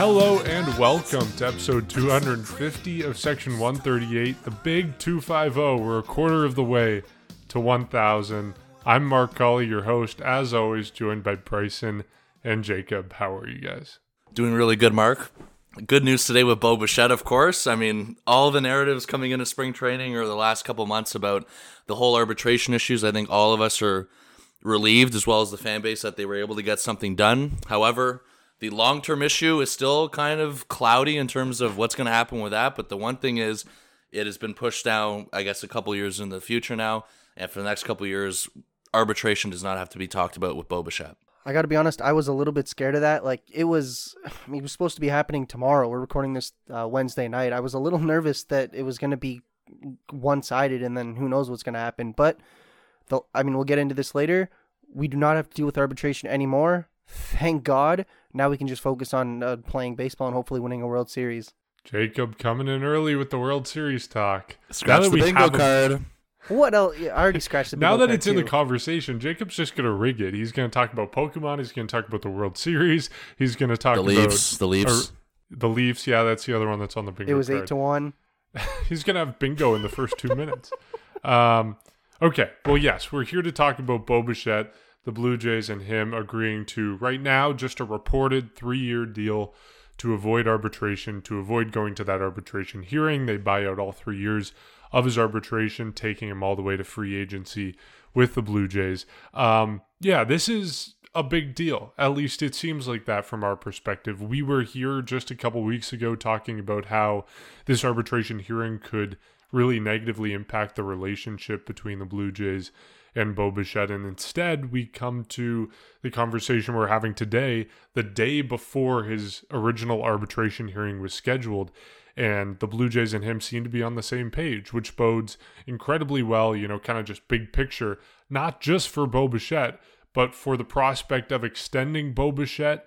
Hello and welcome to episode 250 of Section 138, the big 250. We're a quarter of the way to 1000. I'm Mark Colley, your host, as always, joined by Bryson and Jacob. How are you guys? Doing really good, Mark. Good news today with Bo Bichette, of course. I mean, all the narratives coming into spring training or the last couple months about the whole arbitration issues, I think all of us are relieved, as well as the fan base, that they were able to get something done. However, the long term issue is still kind of cloudy in terms of what's going to happen with that. But the one thing is, it has been pushed down, I guess, a couple years in the future now. And for the next couple years, arbitration does not have to be talked about with Bo I got to be honest, I was a little bit scared of that. Like it was, I mean, it was supposed to be happening tomorrow. We're recording this uh, Wednesday night. I was a little nervous that it was going to be one sided, and then who knows what's going to happen. But the, I mean, we'll get into this later. We do not have to deal with arbitration anymore. Thank God. Now we can just focus on uh, playing baseball and hopefully winning a World Series. Jacob coming in early with the World Series talk. Scratch the bingo card. A, what else? Yeah, I already scratched the. now that it's too. in the conversation, Jacob's just gonna rig it. He's gonna talk about Pokemon. He's gonna talk about the World Series. He's gonna talk the about Leafs. The Leafs. the Leafs. Yeah, that's the other one that's on the bingo. It was card. eight to one. He's gonna have bingo in the first two minutes. Um, okay. Well, yes, we're here to talk about Bo Bichette, the Blue Jays, and him agreeing to right now just a reported three-year deal to avoid arbitration, to avoid going to that arbitration hearing. They buy out all three years of his arbitration, taking him all the way to free agency with the Blue Jays. Um, yeah, this is a big deal. At least it seems like that from our perspective. We were here just a couple weeks ago talking about how this arbitration hearing could really negatively impact the relationship between the Blue Jays and Bo Bichette. And instead, we come to the conversation we're having today, the day before his original arbitration hearing was scheduled. And the Blue Jays and him seem to be on the same page, which bodes incredibly well, you know, kind of just big picture, not just for Bo Bichette, but for the prospect of extending Bo Bichette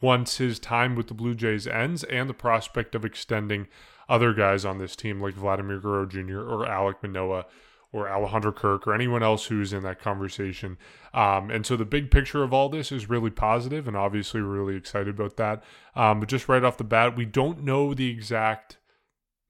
once his time with the Blue Jays ends, and the prospect of extending other guys on this team like Vladimir Guerrero Jr. or Alec Manoah or Alejandro Kirk or anyone else who's in that conversation. Um, and so the big picture of all this is really positive, and obviously we're really excited about that. Um, but just right off the bat, we don't know the exact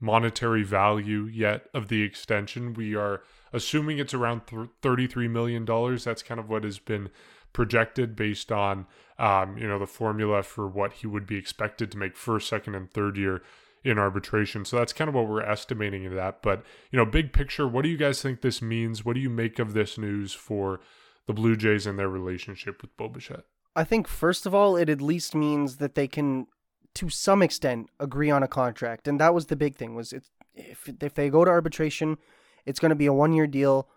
monetary value yet of the extension. We are assuming it's around $33 million. That's kind of what has been projected based on, um, you know, the formula for what he would be expected to make first, second, and third year in arbitration. So that's kind of what we're estimating in that. But, you know, big picture, what do you guys think this means? What do you make of this news for the Blue Jays and their relationship with Bo Bichette? I think, first of all, it at least means that they can, to some extent, agree on a contract. And that was the big thing was it's, if, if they go to arbitration, it's going to be a one-year deal,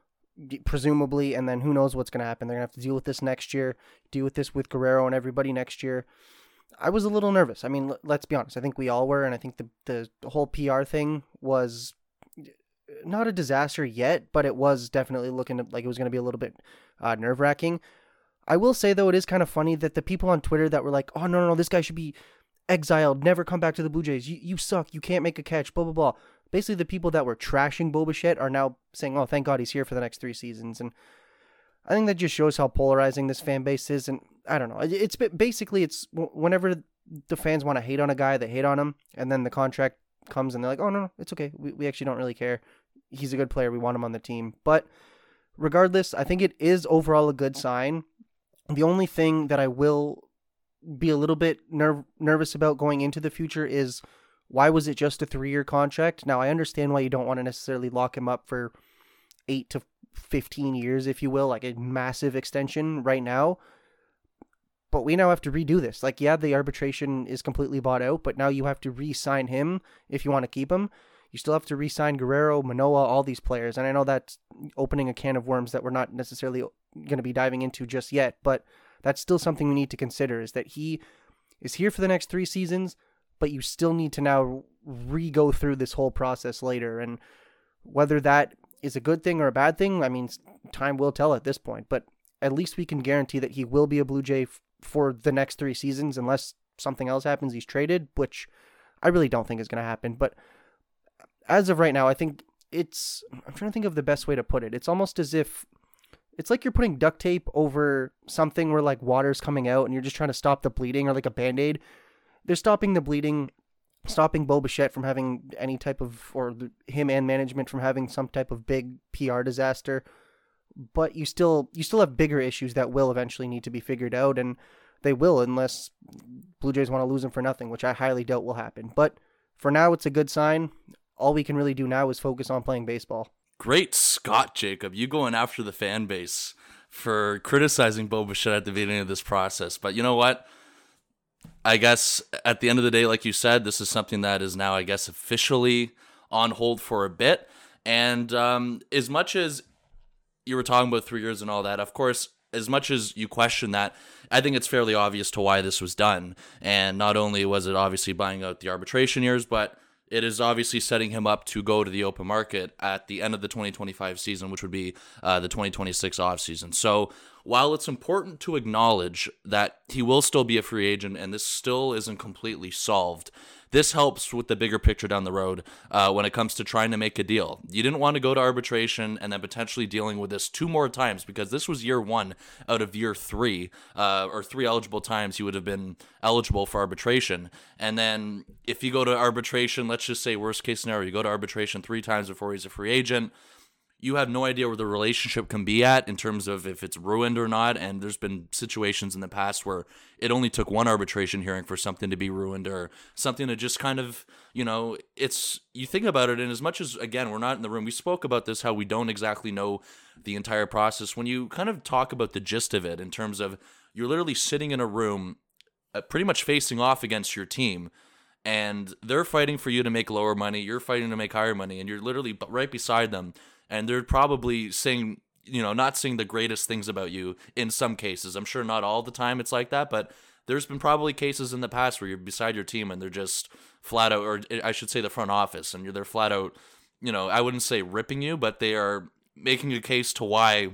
presumably, and then who knows what's going to happen. They're going to have to deal with this next year, deal with this with Guerrero and everybody next year. I was a little nervous. I mean, let's be honest. I think we all were, and I think the the whole PR thing was not a disaster yet, but it was definitely looking like it was going to be a little bit uh, nerve wracking. I will say though, it is kind of funny that the people on Twitter that were like, "Oh no, no, no, this guy should be exiled, never come back to the Blue Jays. You you suck. You can't make a catch." Blah blah blah. Basically, the people that were trashing Bo Bichette are now saying, "Oh, thank God he's here for the next three seasons." And I think that just shows how polarizing this fan base is. And I don't know. It's basically it's whenever the fans want to hate on a guy, they hate on him, and then the contract comes and they're like, "Oh no, no it's okay. We we actually don't really care. He's a good player. We want him on the team." But regardless, I think it is overall a good sign. The only thing that I will be a little bit nerv- nervous about going into the future is why was it just a three year contract? Now, I understand why you don't want to necessarily lock him up for eight to 15 years, if you will, like a massive extension right now. But we now have to redo this. Like, yeah, the arbitration is completely bought out, but now you have to re sign him if you want to keep him. You still have to re sign Guerrero, Manoah, all these players. And I know that's opening a can of worms that we're not necessarily going to be diving into just yet, but that's still something we need to consider is that he is here for the next three seasons, but you still need to now re go through this whole process later. And whether that is a good thing or a bad thing, I mean, time will tell at this point, but at least we can guarantee that he will be a Blue Jay f- for the next three seasons unless something else happens. He's traded, which I really don't think is going to happen. But uh, as of right now, I think it's. I'm trying to think of the best way to put it. It's almost as if it's like you're putting duct tape over something where like water's coming out and you're just trying to stop the bleeding or like a band aid. they're stopping the bleeding, stopping Bo Bichette from having any type of, or the, him and management from having some type of big PR disaster. But you still you still have bigger issues that will eventually need to be figured out, and they will unless Blue Jays want to lose him for nothing, which I highly doubt will happen. But for now, it's a good sign. All we can really do now is focus on playing baseball. Great Scott, Jacob. You going after the fan base for criticizing Bo Bichette at the beginning of this process. But you know what? I guess at the end of the day, like you said, this is something that is now, I guess, officially on hold for a bit. And um, as much as you were talking about three years and all that, of course, as much as you question that, I think it's fairly obvious to why this was done. And not only was it obviously buying out the arbitration years, but it is obviously setting him up to go to the open market at the end of the 2025 season, which would be uh, the 2026 offseason. So while it's important to acknowledge that he will still be a free agent and this still isn't completely solved, this helps with the bigger picture down the road uh, when it comes to trying to make a deal. You didn't want to go to arbitration and then potentially dealing with this two more times because this was year one out of year three, uh, or three eligible times he would have been eligible for arbitration. And then if you go to arbitration, let's just say worst case scenario, you go to arbitration three times before he's a free agent you have no idea where the relationship can be at in terms of if it's ruined or not. And there's been situations in the past where it only took one arbitration hearing for something to be ruined or something to just kind of, you know, it's, you think about it. And as much as, again, we're not in the room, we spoke about this, how we don't exactly know the entire process. When you kind of talk about the gist of it in terms of you're literally sitting in a room, uh, pretty much facing off against your team and they're fighting for you to make lower money. You're fighting to make higher money, and you're literally right beside them and they're probably saying you know not saying the greatest things about you in some cases. I'm sure not all the time it's like that but there's been probably cases in the past where you're beside your team and they're just flat out or i should say the front office and you're they're flat out you know i wouldn't say ripping you but they are making a case to why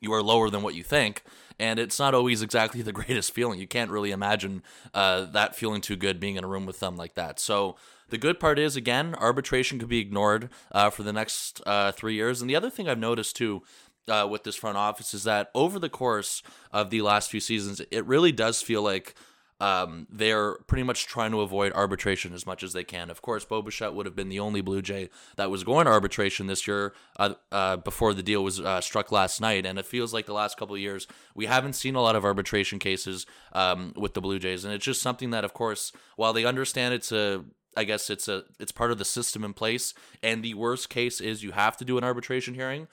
you are lower than what you think and it's not always exactly the greatest feeling. You can't really imagine uh, that feeling too good being in a room with them like that. So the good part is, again, arbitration could be ignored uh, for the next uh, three years. And the other thing I've noticed too uh, with this front office is that over the course of the last few seasons, it really does feel like um, they're pretty much trying to avoid arbitration as much as they can. Of course, Bo Bichette would have been the only Blue Jay that was going to arbitration this year uh, uh, before the deal was uh, struck last night. And it feels like the last couple years, we haven't seen a lot of arbitration cases um, with the Blue Jays. And it's just something that, of course, while they understand it's a I guess it's a it's part of the system in place. And the worst case is you have to do an arbitration hearing.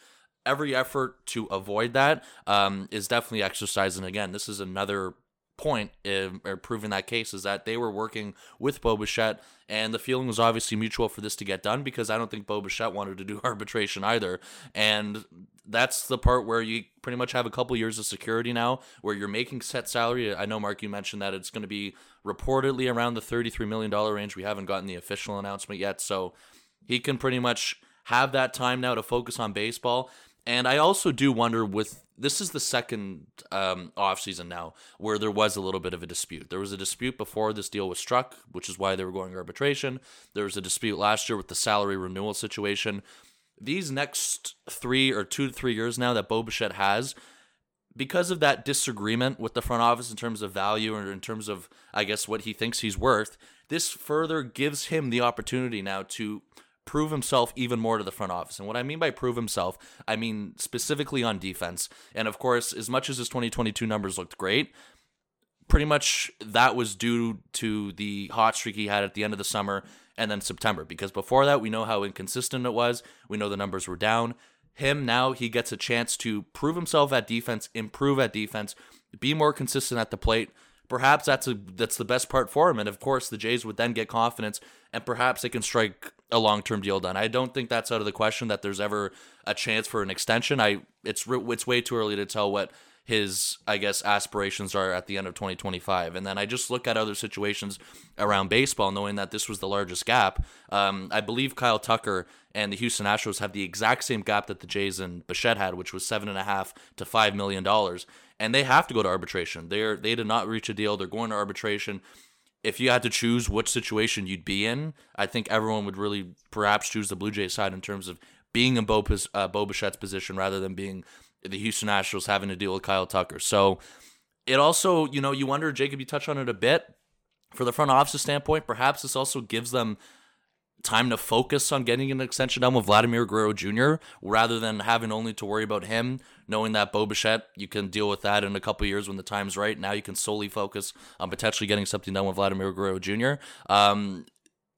Every effort to avoid that um, is definitely exercised. And again, this is another point in, or proving that case is that they were working with Bo Bichette, and the feeling was obviously mutual for this to get done because I don't think Bo Bichette wanted to do arbitration either. And that's the part where you pretty much have a couple years of security now where you're making set salary. I know, Mark, you mentioned that it's going to be reportedly around the $33 million range. We haven't gotten the official announcement yet. So he can pretty much have that time now to focus on baseball. And I also do wonder with this is the second um, offseason now where there was a little bit of a dispute. There was a dispute before this deal was struck, which is why they were going arbitration. There was a dispute last year with the salary renewal situation. These next three or two to three years now that Bo Bichette has, because of that disagreement with the front office in terms of value or in terms of, I guess, what he thinks he's worth, this further gives him the opportunity now to prove himself even more to the front office. And what I mean by prove himself, I mean specifically on defense. And of course, as much as his 2022 numbers looked great, pretty much that was due to the hot streak he had at the end of the summer and then September. Because before that, we know how inconsistent it was. We know the numbers were down. Him now, he gets a chance to prove himself at defense, improve at defense, be more consistent at the plate perhaps that's a that's the best part for him. And of course, the Jays would then get confidence, and perhaps they can strike a long term deal done. I don't think that's out of the question that there's ever a chance for an extension. I it's it's way too early to tell what his I guess aspirations are at the end of 2025. And then I just look at other situations around baseball, knowing that this was the largest gap. Um, I believe Kyle Tucker and the Houston Astros have the exact same gap that the Jays and Bichette had, which was seven and a half to five million dollars and they have to go to arbitration. They're they did not reach a deal. They're going to arbitration. If you had to choose which situation you'd be in, I think everyone would really perhaps choose the Blue Jays side in terms of being in Bo, uh, position rather than being the Houston Astros having to deal with Kyle Tucker. So it also, you know, you wonder, Jacob, you touched on it a bit. for the front office standpoint, perhaps this also gives them time to focus on getting an extension done with Vladimir Guerrero Jr. rather than having only to worry about him, knowing that Bo Bichette, you can deal with that in a couple years when the time's right. Now you can solely focus on potentially getting something done with Vladimir Guerrero Jr. Um,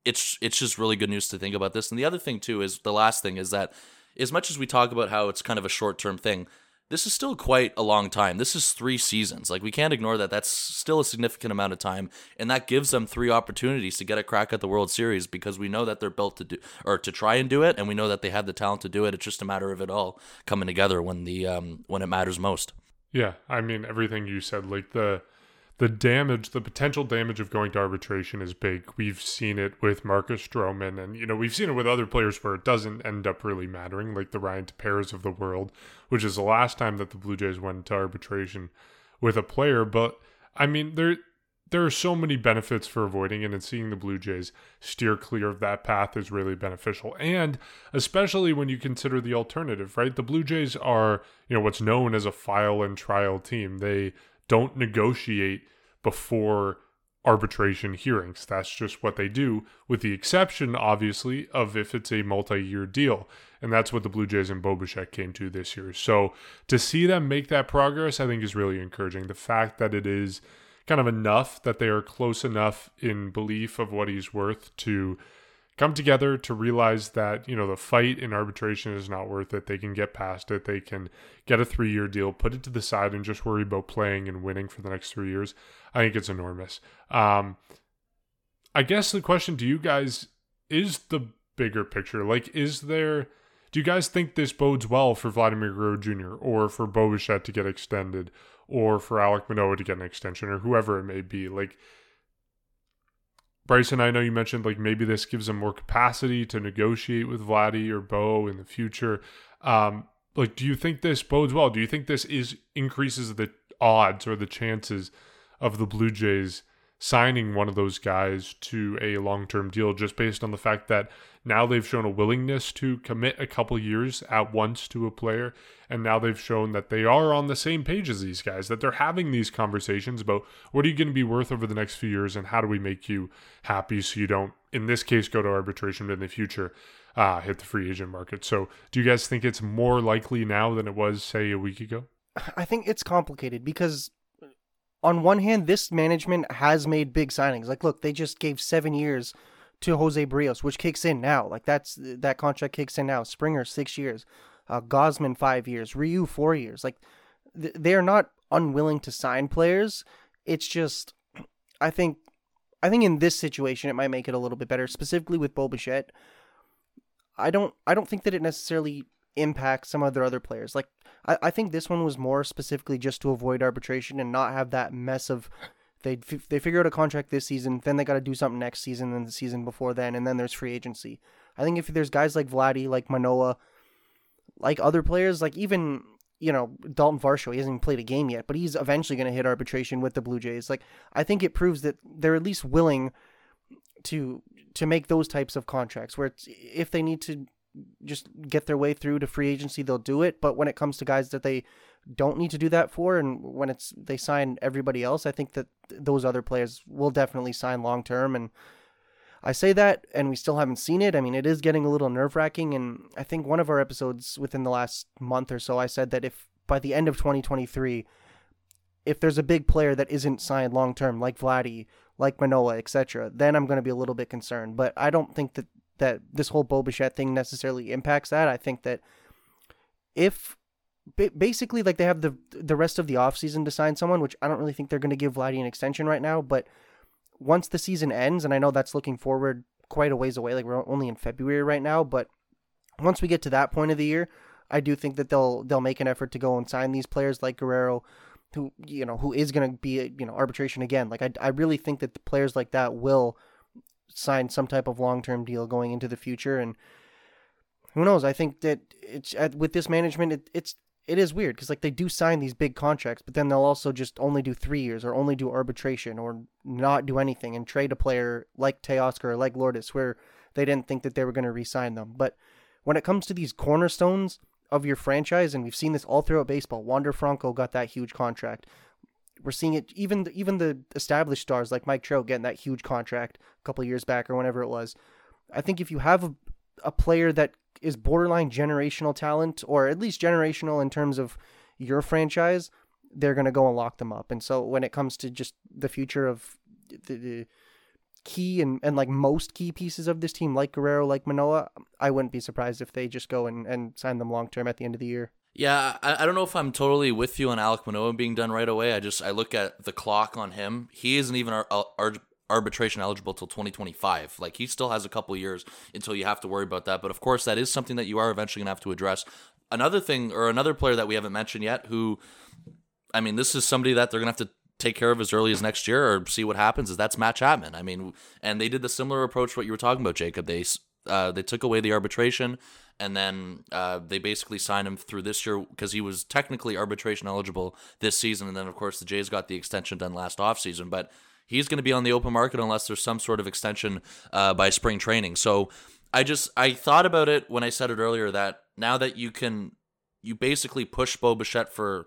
it's it's just really good news to think about this. And the other thing too is the last thing is that as much as we talk about how it's kind of a short term thing, this is still quite a long time. This is three seasons. Like we can't ignore that. That's still a significant amount of time, and that gives them three opportunities to get a crack at the World Series because we know that they're built to do or to try and do it, and we know that they have the talent to do it. It's just a matter of it all coming together when the um, when it matters most. Yeah, I mean everything you said, like the the damage, the potential damage of going to arbitration is big. We've seen it with Marcus Stroman, and you know we've seen it with other players where it doesn't end up really mattering, like the Ryan Teperas of the world, which is the last time that the Blue Jays went to arbitration with a player. But I mean, there there are so many benefits for avoiding it, and seeing the Blue Jays steer clear of that path is really beneficial. And especially when you consider the alternative, right? The Blue Jays are you know what's known as a file and trial team. They don't negotiate before arbitration hearings. That's just what they do, with the exception, obviously, of if it's a multi year deal. And that's what the Blue Jays and Bo Bichette came to this year. So to see them make that progress, I think is really encouraging. The fact that it is kind of enough that they are close enough in belief of what he's worth to come together to realize that you know the fight in arbitration is not worth it they can get past it they can get a three year deal put it to the side and just worry about playing and winning for the next three years i think it's enormous um i guess the question to you guys is the bigger picture like is there do you guys think this bodes well for Vladimir Guerrero Jr. or for Bo Bichette to get extended or for Alec Manoah to get an extension or whoever it may be? Like, Bryson, I know you mentioned like maybe this gives them more capacity to negotiate with Vladdy or Bo in the future. Um, like, do you think this bodes well? Do you think this is increases the odds or the chances of the Blue Jays signing one of those guys to a long term deal just based on the fact that now they've shown a willingness to commit a couple years at once to a player. And now they've shown that they are on the same page as these guys, that they're having these conversations about what are you going to be worth over the next few years and how do we make you happy so you don't, in this case, go to arbitration, but in the future, uh, hit the free agent market. So do you guys think it's more likely now than it was, say, a week ago? I think it's complicated because on one hand, this management has made big signings. Like, look, they just gave seven years to Jose Berrios, which kicks in now. Like that's that contract kicks in now. Springer six years, uh, Gausman five years, Ryu four years. Like th- they are not unwilling to sign players. It's just, I think, I think in this situation it might make it a little bit better, specifically with Bo Bichette. I don't, I don't think that it necessarily impacts some of their other players. Like I, I think this one was more specifically just to avoid arbitration and not have that mess of they they figure out a contract this season, then they got to do something next season and the season before then, and then there's free agency. I think if there's guys like Vladdy, like Manoah, like other players, like even you know Dalton Varsho, he hasn't even played a game yet, but he's eventually going to hit arbitration with the Blue Jays. Like I think it proves that they're at least willing to to make those types of contracts where if they need to just get their way through to free agency, they'll do it. But when it comes to guys that they don't need to do that for, and when it's they sign everybody else, I think that those other players will definitely sign long term. And I say that, and we still haven't seen it. I mean, it is getting a little nerve wracking. And I think one of our episodes within the last month or so, I said that if by the end of 2023, if there's a big player that isn't signed long term, like Vladdy, like Manoah, etc., then I'm going to be a little bit concerned. But I don't think that that this whole Bo Bichette thing necessarily impacts that. I think that if basically like they have the the rest of the offseason to sign someone, which I don't really think they're going to give Vladdy an extension right now, but once the season ends, and I know that's looking forward quite a ways away, like we're only in February right now, but once we get to that point of the year, I do think that they'll they'll make an effort to go and sign these players like Guerrero, who you know who is going to be you know arbitration again. Like I I really think that the players like that will sign some type of long term deal going into the future. And who knows? I think that it's with this management, it, it's it is weird because like they do sign these big contracts, but then they'll also just only do three years or only do arbitration or not do anything and trade a player like Teoscar or like Lourdes where they didn't think that they were going to re-sign them. But when it comes to these cornerstones of your franchise, and we've seen this all throughout baseball, Wander Franco got that huge contract. We're seeing it even even the established stars like Mike Trout getting that huge contract a couple years back or whenever it was. I think if you have a, a player that is borderline generational talent or at least generational in terms of your franchise, they're going to go and lock them up. And so when it comes to just the future of the, the key and, and like most key pieces of this team, like Guerrero, like Manoah, I wouldn't be surprised if they just go and, and sign them long term at the end of the year. Yeah, I, I don't know if I'm totally with you on Alec Manoah being done right away. I just I look at the clock on him. He isn't even our, our arbitration eligible till 2025. Like he still has a couple years until you have to worry about that. But of course, that is something that you are eventually gonna have to address. Another thing, or another player that we haven't mentioned yet, who, I mean, this is somebody that they're gonna have to take care of as early as next year or see what happens. Is that's Matt Chapman. I mean, and they did the similar approach what you were talking about, Jacob. They uh, they took away the arbitration and then uh, they basically signed him through this year because he was technically arbitration eligible this season, and then of course the Jays got the extension done last offseason, but he's going to be on the open market unless there's some sort of extension uh, by spring training. So I just I thought about it when I said it earlier that now that you can you basically push Bo Bichette for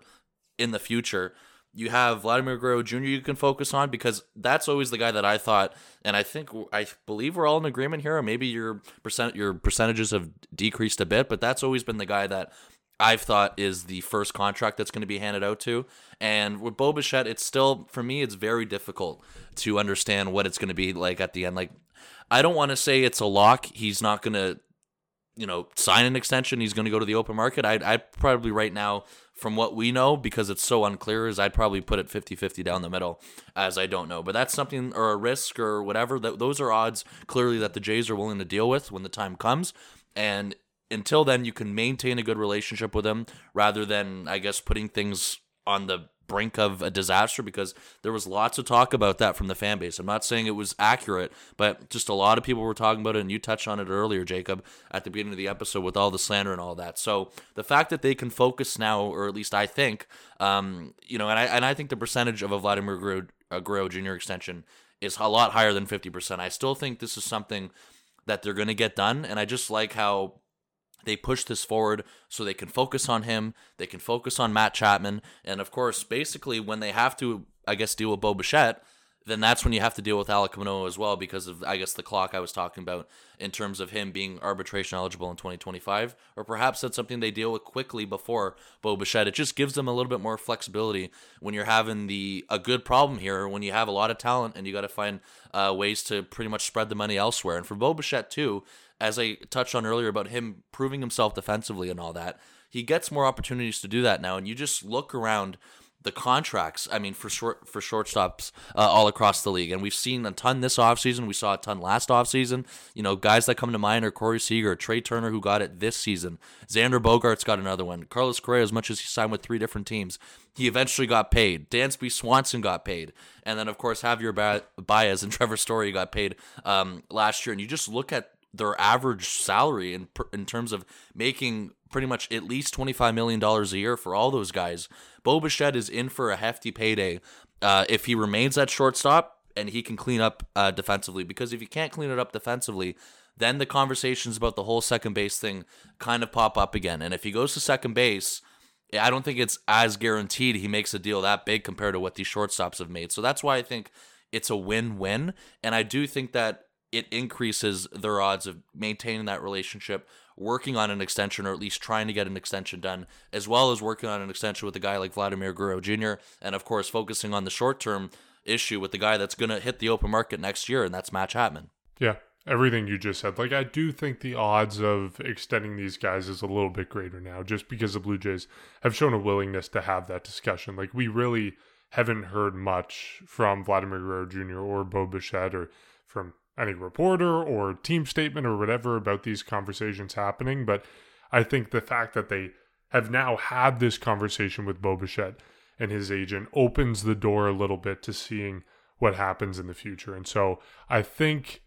in the future you have Vladimir Guerrero Jr. you can focus on because that's always the guy that I thought, and I think I believe we're all in agreement here. Or maybe your percent your percentages have decreased a bit, but that's always been the guy that I've thought is the first contract that's going to be handed out to. And with Bo Bichette, it's still for me, it's very difficult to understand what it's going to be like at the end. Like, I don't want to say it's a lock. He's not going to, you know, sign an extension. He's going to go to the open market. I I probably right now from what we know, because it's so unclear, is I'd probably put it 50 50 down the middle, as I don't know. But that's something, or a risk, or whatever. That Those are odds clearly that the Jays are willing to deal with when the time comes. And until then, you can maintain a good relationship with them rather than, I guess, putting things on the brink of a disaster because there was lots of talk about that from the fan base. I'm not saying it was accurate, but just a lot of people were talking about it, and you touched on it earlier, Jacob, at the beginning of the episode with all the slander and all that. So the fact that they can focus now, or at least I think, um, you know, and I and I think the percentage of a Vladimir Guerrero, uh, Jr. extension is a lot higher than 50%. I still think this is something that they're going to get done, and I just like how they push this forward so they can focus on him. They can focus on Matt Chapman. And of course, basically, when they have to, I guess, deal with Bo Bichette, then that's when you have to deal with Alec Manoah as well because of, I guess, the clock I was talking about in terms of him being arbitration eligible in 2025. Or perhaps that's something they deal with quickly before Bo Bichette. It just gives them a little bit more flexibility when you're having the a good problem here, when you have a lot of talent and you got to find uh, ways to pretty much spread the money elsewhere. And for Bo Bichette, too, as I touched on earlier about him proving himself defensively and all that, he gets more opportunities to do that now. And you just look around the contracts, I mean, for short for shortstops uh, all across the league. And we've seen a ton this offseason. We saw a ton last offseason. You know, guys that come to mind are Corey Seager, Trey Turner, who got it this season. Xander Bogaerts got another one. Carlos Correa, as much as he signed with three different teams, he eventually got paid. Dansby Swanson got paid. And then, of course, Javier Baez and Trevor Story got paid um, last year. And you just look at their average salary in in terms of making pretty much at least twenty five million dollars a year for all those guys. Bo Bichette is in for a hefty payday uh, if he remains at shortstop and he can clean up uh, defensively. Because if he can't clean it up defensively, then the conversations about the whole second base thing kind of pop up again. And if he goes to second base. I don't think it's as guaranteed he makes a deal that big compared to what these shortstops have made. So that's why I think it's a win-win. And I do think that it increases their odds of maintaining that relationship, working on an extension or at least trying to get an extension done, as well as working on an extension with a guy like Vladimir Guerrero Jr. And of course, focusing on the short term issue with the guy that's going to hit the open market next year, and that's Matt Chapman. Yeah, everything you just said. Like, I do think the odds of extending these guys is a little bit greater now, just because the Blue Jays have shown a willingness to have that discussion. Like, we really haven't heard much from Vladimir Guerrero Jr. or Bo Bichette or from any reporter or team statement or whatever about these conversations happening. But I think the fact that they have now had this conversation with Bo Bichette and his agent opens the door a little bit to seeing what happens in the future. And so I think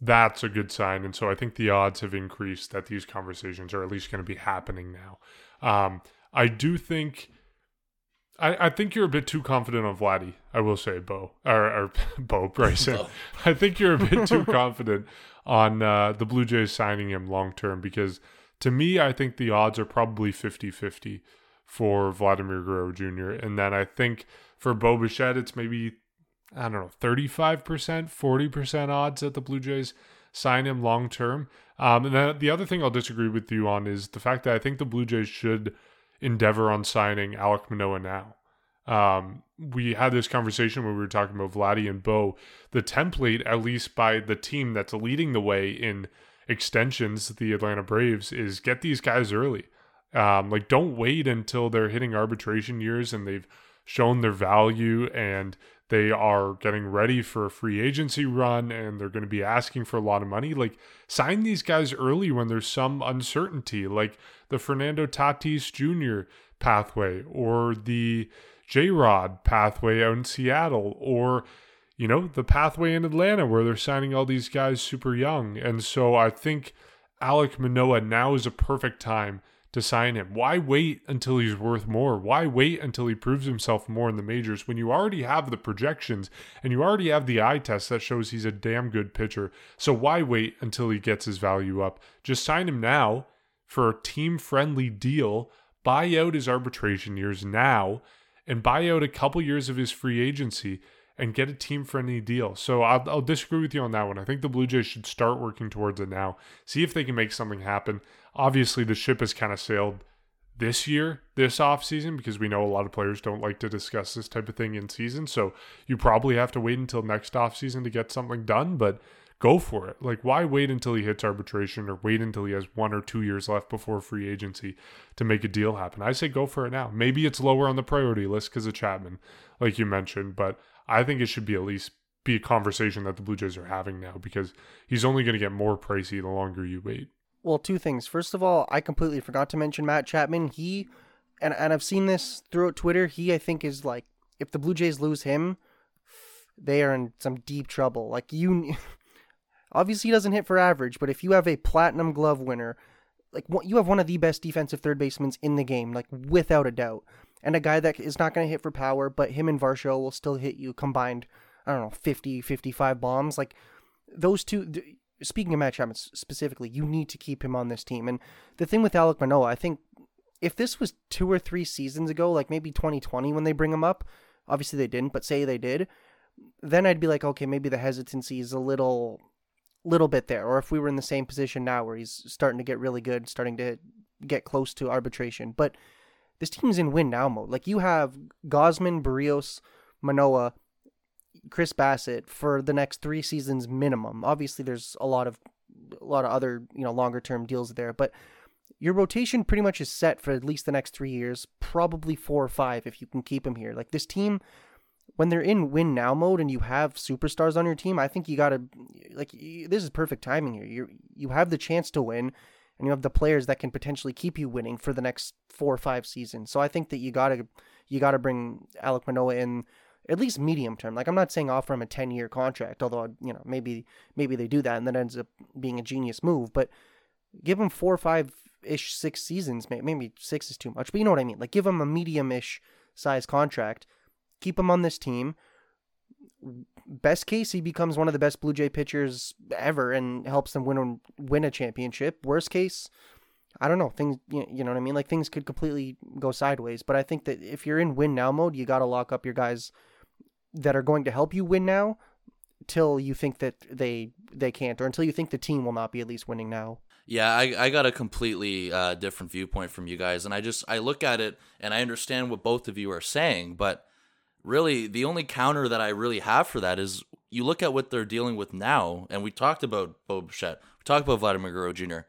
that's a good sign. And so I think the odds have increased that these conversations are at least going to be happening now. Um, I do think I, I think you're a bit too confident on Vladdy. I will say, Bo or, or Bo Bryson. Bo. I think you're a bit too confident on uh, the Blue Jays signing him long term because to me, I think the odds are probably 50 50 for Vladimir Guerrero Jr. And then I think For Bo Bichette, it's maybe I don't know, 35%, 40% odds that the Blue Jays sign him long term. Um, and then the other thing I'll disagree with you on is the fact that I think the Blue Jays should endeavor on signing Alec Manoah now. Um, we had this conversation when we were talking about Vladdy and Bo. The template, at least by the team that's leading the way in extensions, the Atlanta Braves, is get these guys early. Um, like, don't wait until they're hitting arbitration years and they've shown their value and they are getting ready for a free agency run and they're going to be asking for a lot of money. Like, sign these guys early when there's some uncertainty, like the Fernando Tatis Jr. pathway or the J Rod pathway out in Seattle or, you know, the pathway in Atlanta where they're signing all these guys super young. And so I think Alec Manoah now is a perfect time to sign him? Why wait until he's worth more? Why wait until he proves himself more in the majors when you already have the projections and you already have the eye test that shows he's a damn good pitcher? So why wait until he gets his value up? Just sign him now for a team friendly deal, buy out his arbitration years now, and buy out a couple years of his free agency and get a team friendly deal. So I'll, I'll, disagree with you on that one. I think the Blue Jays should start working towards it now. See if they can make something happen. Obviously, the ship has kind of sailed this year, this off season, because we know a lot of players don't like to discuss this type of thing in season. So you probably have to wait until next off season to get something done. But go for it. Like, why wait until he hits arbitration or wait until he has one or two years left before free agency to make a deal happen? I say go for it now. Maybe it's lower on the priority list because of Chapman, like you mentioned, but I think it should be at least be a conversation that the Blue Jays are having now because he's only going to get more pricey the longer you wait. Well, two things. First of all, I completely forgot to mention Matt Chapman. He and and I've seen this throughout Twitter. He I think is like if the Blue Jays lose him, they are in some deep trouble. Like you obviously he doesn't hit for average, but if you have a platinum glove winner, like you have one of the best defensive third basemen in the game, like without a doubt and a guy that is not going to hit for power, but him and Varsho will still hit you combined, I don't know, 50, 55 bombs. Like those two, speaking of Matt Chapman specifically, you need to keep him on this team. And the thing with Alec Manoah, I think if this was two or three seasons ago, like maybe 2020 when they bring him up, obviously they didn't, but say they did, then I'd be like, okay, maybe the hesitancy is a little little bit there or if we were in the same position now where he's starting to get really good starting to get close to arbitration but this team's in win now mode. Like you have Gausman, Berrios, Manoah, Chris Bassitt for the next three seasons minimum. Obviously, there's a lot of a lot of other you know longer term deals there, but your rotation pretty much is set for at least the next three years, probably four or five if you can keep him here. Like this team, when they're in win now mode and you have superstars on your team, I think you gotta like this is perfect timing here. You you have the chance to win and you have the players that can potentially keep you winning for the next four or five seasons. So I think that you gotta you gotta bring Alec Manoah in at least medium term. Like I'm not saying offer him a ten year contract, although you know maybe maybe they do that and that ends up being a genius move. But give him four or five ish six seasons. Maybe six is too much, but you know what I mean. Like give him a medium ish size contract. Keep him on this team best case, he becomes one of the best Blue Jay pitchers ever and helps them win win a championship. Worst case, I don't know. Things, you know what I mean? Like things could completely go sideways. But I think that if you're in win now mode, you got to lock up your guys that are going to help you win now till you think that they they can't or until you think the team will not be at least winning now. Yeah, I, I got a completely uh, different viewpoint from you guys, and I just I look at it and I understand what both of you are saying, but really the only counter that I really have for that is you look at what they're dealing with now, and we talked about Bo Bichette, we talked about Vladimir Guerrero Jr.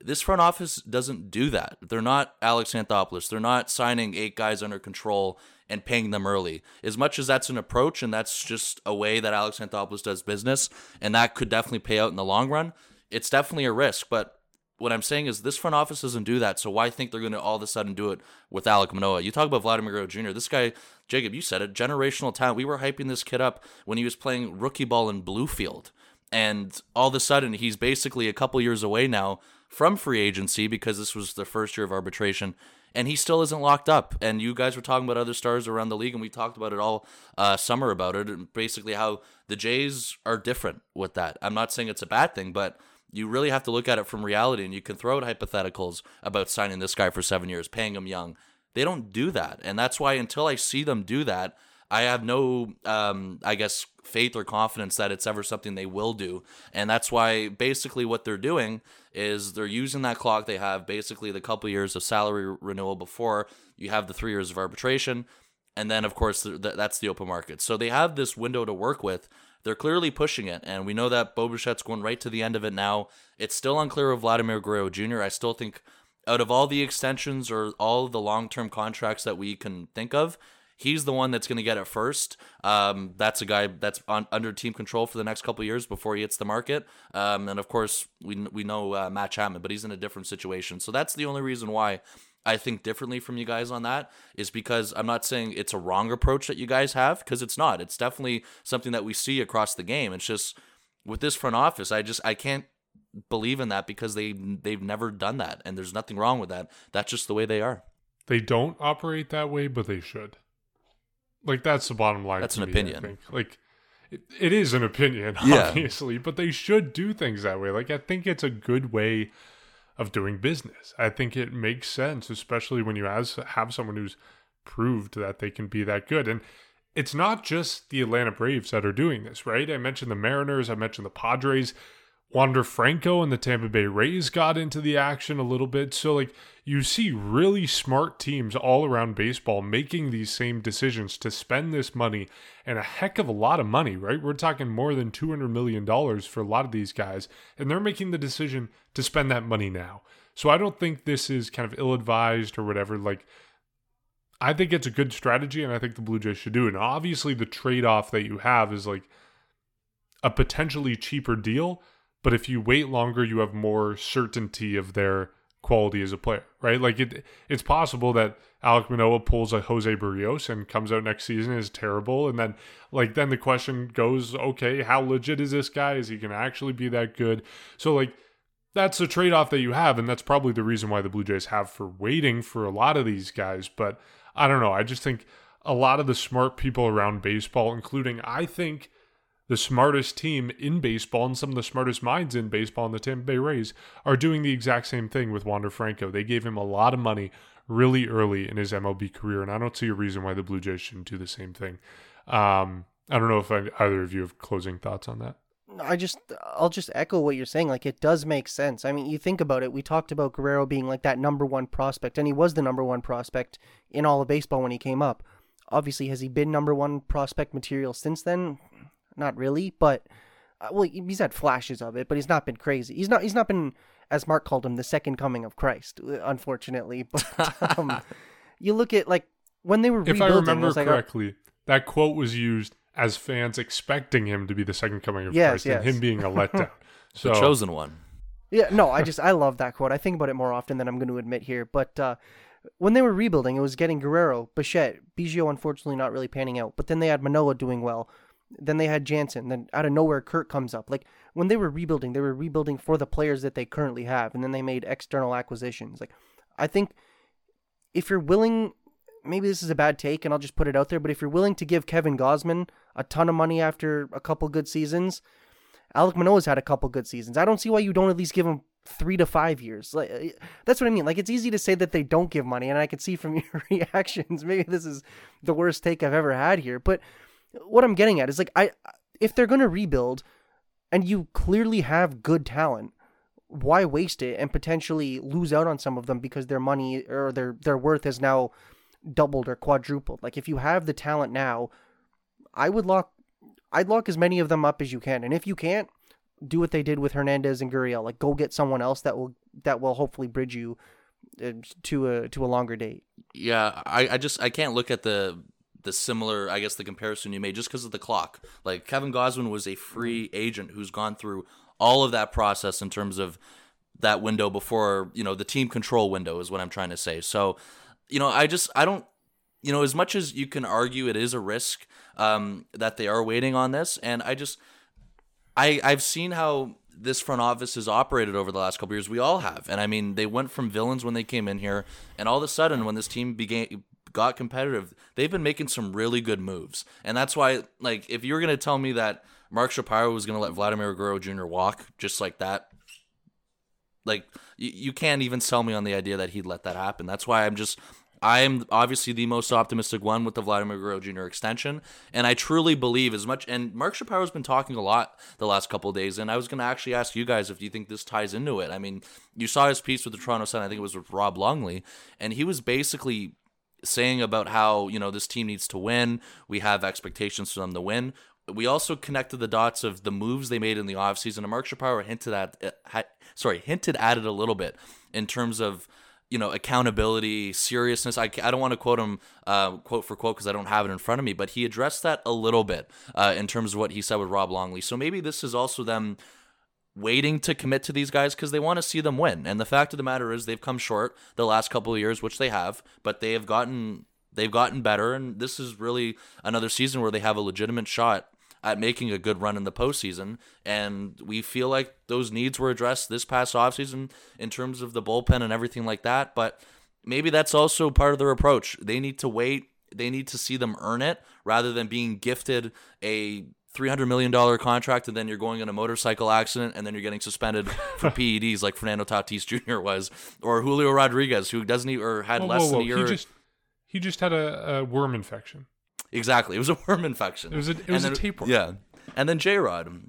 This front office doesn't do that. They're not Alex Anthopoulos. They're not signing eight guys under control and paying them early. As much as that's an approach and that's just a way that Alex Anthopoulos does business, and that could definitely pay out in the long run, it's definitely a risk. But what I'm saying is this front office doesn't do that. So why think they're going to all of a sudden do it with Alec Manoah? You talk about Vladimir Guerrero Jr. This guy, Jacob, you said it, generational talent. We were hyping this kid up when he was playing rookie ball in Bluefield. And all of a sudden, he's basically a couple years away now from free agency because this was the first year of arbitration. And he still isn't locked up. And you guys were talking about other stars around the league, and we talked about it all uh, summer about it, and basically how the Jays are different with that. I'm not saying it's a bad thing, but you really have to look at it from reality and you can throw out hypotheticals about signing this guy for seven years, paying him young. They don't do that. And that's why until I see them do that, I have no, um, I guess, faith or confidence that it's ever something they will do. And that's why basically what they're doing is they're using that clock they have, basically the couple years of salary renewal before you have the three years of arbitration. And then, of course, th- that's the open market. So they have this window to work with. They're clearly pushing it. And we know that Bo Bichette's going right to the end of it now. It's still unclear of Vladimir Guerrero Jr. I still think out of all the extensions or all the long term contracts that we can think of, he's the one that's going to get it first. Um, that's a guy that's on, under team control for the next couple years before he hits the market. Um, and of course, we we know uh, Matt Chapman, but he's in a different situation. So that's the only reason why I think differently from you guys on that is because I'm not saying it's a wrong approach that you guys have because it's not. It's definitely something that we see across the game. It's just with this front office, I just I can't believe in that because they they've never done that and there's nothing wrong with that. That's just the way they are. They don't operate that way, but they should. Like that's the bottom line. That's an me, opinion. Like it, it is an opinion, Yeah. obviously, but they should do things that way. Like I think it's a good way of doing business. I think it makes sense, especially when you has, have someone who's proved that they can be that good. And it's not just the Atlanta Braves that are doing this, right? I mentioned the Mariners, I mentioned the Padres. Wander Franco and the Tampa Bay Rays got into the action a little bit. So, like, you see really smart teams all around baseball making these same decisions to spend this money and a heck of a lot of money, right? We're talking more than $200 million for a lot of these guys, and they're making the decision to spend that money now. So, I don't think this is kind of ill advised or whatever. Like, I think it's a good strategy, and I think the Blue Jays should do it. And obviously, the trade off that you have is like a potentially cheaper deal but if you wait longer, you have more certainty of their quality as a player, right? Like it, it's possible that Alec Manoah pulls a Jose Berrios and comes out next season is terrible, and then like then the question goes, okay, how legit is this guy? Is he going to actually be that good? So like that's a trade off that you have, and that's probably the reason why the Blue Jays have for waiting for a lot of these guys. But I don't know. I just think a lot of the smart people around baseball, including I think the smartest team in baseball and some of the smartest minds in baseball in the Tampa Bay Rays are doing the exact same thing with Wander Franco. They gave him a lot of money really early in his MLB career, and I don't see a reason why the Blue Jays shouldn't do the same thing. Um, I don't know if I, either of you have closing thoughts on that. I just I'll just echo what you're saying. Like it does make sense. I mean, you think about it. We talked about Guerrero being like that number one prospect, and he was the number one prospect in all of baseball when he came up. Obviously, has he been number one prospect material since then? Not really, but uh, well, he's had flashes of it, but he's not been crazy. He's not. He's not been, as Mark called him, the second coming of Christ. uh, Unfortunately, but um, you look at like when they were If I rebuilding. remember like, uh, correctly, that quote was used as fans expecting him to be the second coming of Yes, Christ yes. and him being a letdown. so the chosen one. Yeah, no, I just I love that quote. I think about it more often than I'm going to admit here. But uh, when they were rebuilding, it was getting Guerrero, Bichette, Biggio, unfortunately not really panning out. But then they had Manoah doing well. Then they had Jansen. Then out of nowhere, Kirk comes up. Like when they were rebuilding, they were rebuilding for the players that they currently have, and then they made external acquisitions. Like I think if you're willing, maybe this is a bad take, and I'll just put it out there. But if you're willing to give Kevin Gausman a ton of money after a couple good seasons, Alec Manoah's had a couple good seasons. I don't see why you don't at least give him three to five years. Like uh, that's what I mean. Like it's easy to say that they don't give money, and I can see from your reactions, maybe this is the worst take I've ever had here. But what I'm getting at is like I, if they're gonna rebuild, and you clearly have good talent, why waste it and potentially lose out on some of them because their money or their their worth is now doubled or quadrupled? Like if you have the talent now, I would lock I'd lock as many of them up as you can. And if you can't, do what they did with Hernandez and Gurriel. Like go get someone else that will that will hopefully bridge you uh, to a to a longer date. Yeah, I, I just I can't look at the the similar I guess the comparison you made just because of the clock. Like Kevin Gausman was a free agent who's gone through all of that process in terms of that window before you know the team control window is what I'm trying to say. So you know I just I don't you know as much as you can argue it is a risk um, that they are waiting on this, and I just I I've seen how this front office has operated over the last couple years. We all have, and I mean, they went from villains when they came in here, and all of a sudden, when this team began got competitive, they've been making some really good moves, and that's why, like, if you were gonna tell me that Mark Shapiro was gonna let Vladimir Guerrero Jr. walk just like that, like, you, you can't even sell me on the idea that he'd let that happen. That's why I'm just I am obviously the most optimistic one with the Vladimir Guerrero Jr. extension, and I truly believe as much. And Mark Shapiro has been talking a lot the last couple days, and I was going to actually ask you guys if you think this ties into it. I mean, you saw his piece with the Toronto Sun. I think it was with Rob Longley, and he was basically saying about how you know this team needs to win. We have expectations for them to win. We also connected the dots of the moves they made in the offseason, and Mark Shapiro hinted at, uh, sorry, hinted at it a little bit in terms of you know accountability seriousness i, I don't want to quote him uh, quote for quote because i don't have it in front of me but he addressed that a little bit uh, in terms of what he said with rob longley so maybe this is also them waiting to commit to these guys because they want to see them win and the fact of the matter is they've come short the last couple of years which they have but they have gotten they've gotten better and this is really another season where they have a legitimate shot at making a good run in the postseason. And we feel like those needs were addressed this past offseason in terms of the bullpen and everything like that. But maybe that's also part of their approach. They need to wait, they need to see them earn it rather than being gifted a $300 million contract and then you're going in a motorcycle accident and then you're getting suspended for PEDs like Fernando Tatis Jr. was or Julio Rodriguez who doesn't even, or had Whoa, less whoa, than a year. He just he just had a, a worm infection. Exactly. It was a worm infection. It was a it was a tapeworm. Yeah. And then J Rod.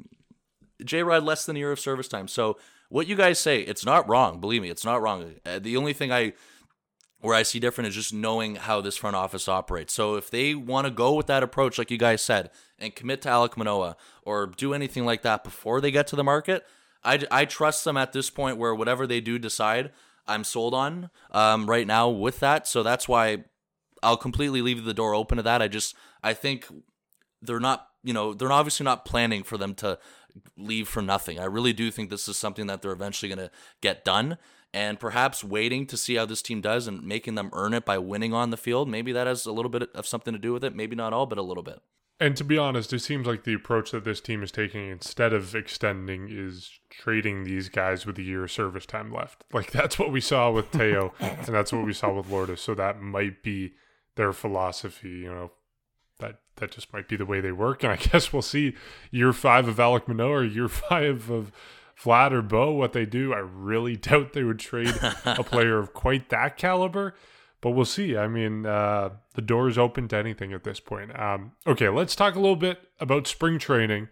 J Rod less than a year of service time. So what you guys say, it's not wrong. Believe me, it's not wrong. Uh, the only thing I where I see different is just knowing how this front office operates. So if they want to go with that approach, like you guys said, and commit to Alec Manoah or do anything like that before they get to the market, I, I trust them at this point where whatever they do decide, I'm sold on um, right now with that. So that's why I'll completely leave the door open to that. I just I think they're not you know they're obviously not planning for them to leave for nothing. I really do think this is something that they're eventually going to get done. And perhaps waiting to see how this team does and making them earn it by winning on the field. Maybe that has a little bit of something to do with it. Maybe not all, but a little bit. And to be honest, it seems like the approach that this team is taking instead of extending is trading these guys with a year of service time left. Like that's what we saw with Teo and that's what we saw with Lourdes. So that might be their philosophy, you know. That that just might be the way they work. And I guess we'll see year five of Alec Manoah or year five of Vlad or Bo what they do. I really doubt they would trade a player of quite that caliber. But we'll see. I mean, uh, the door is open to anything at this point. Um, okay, let's talk a little bit about spring training,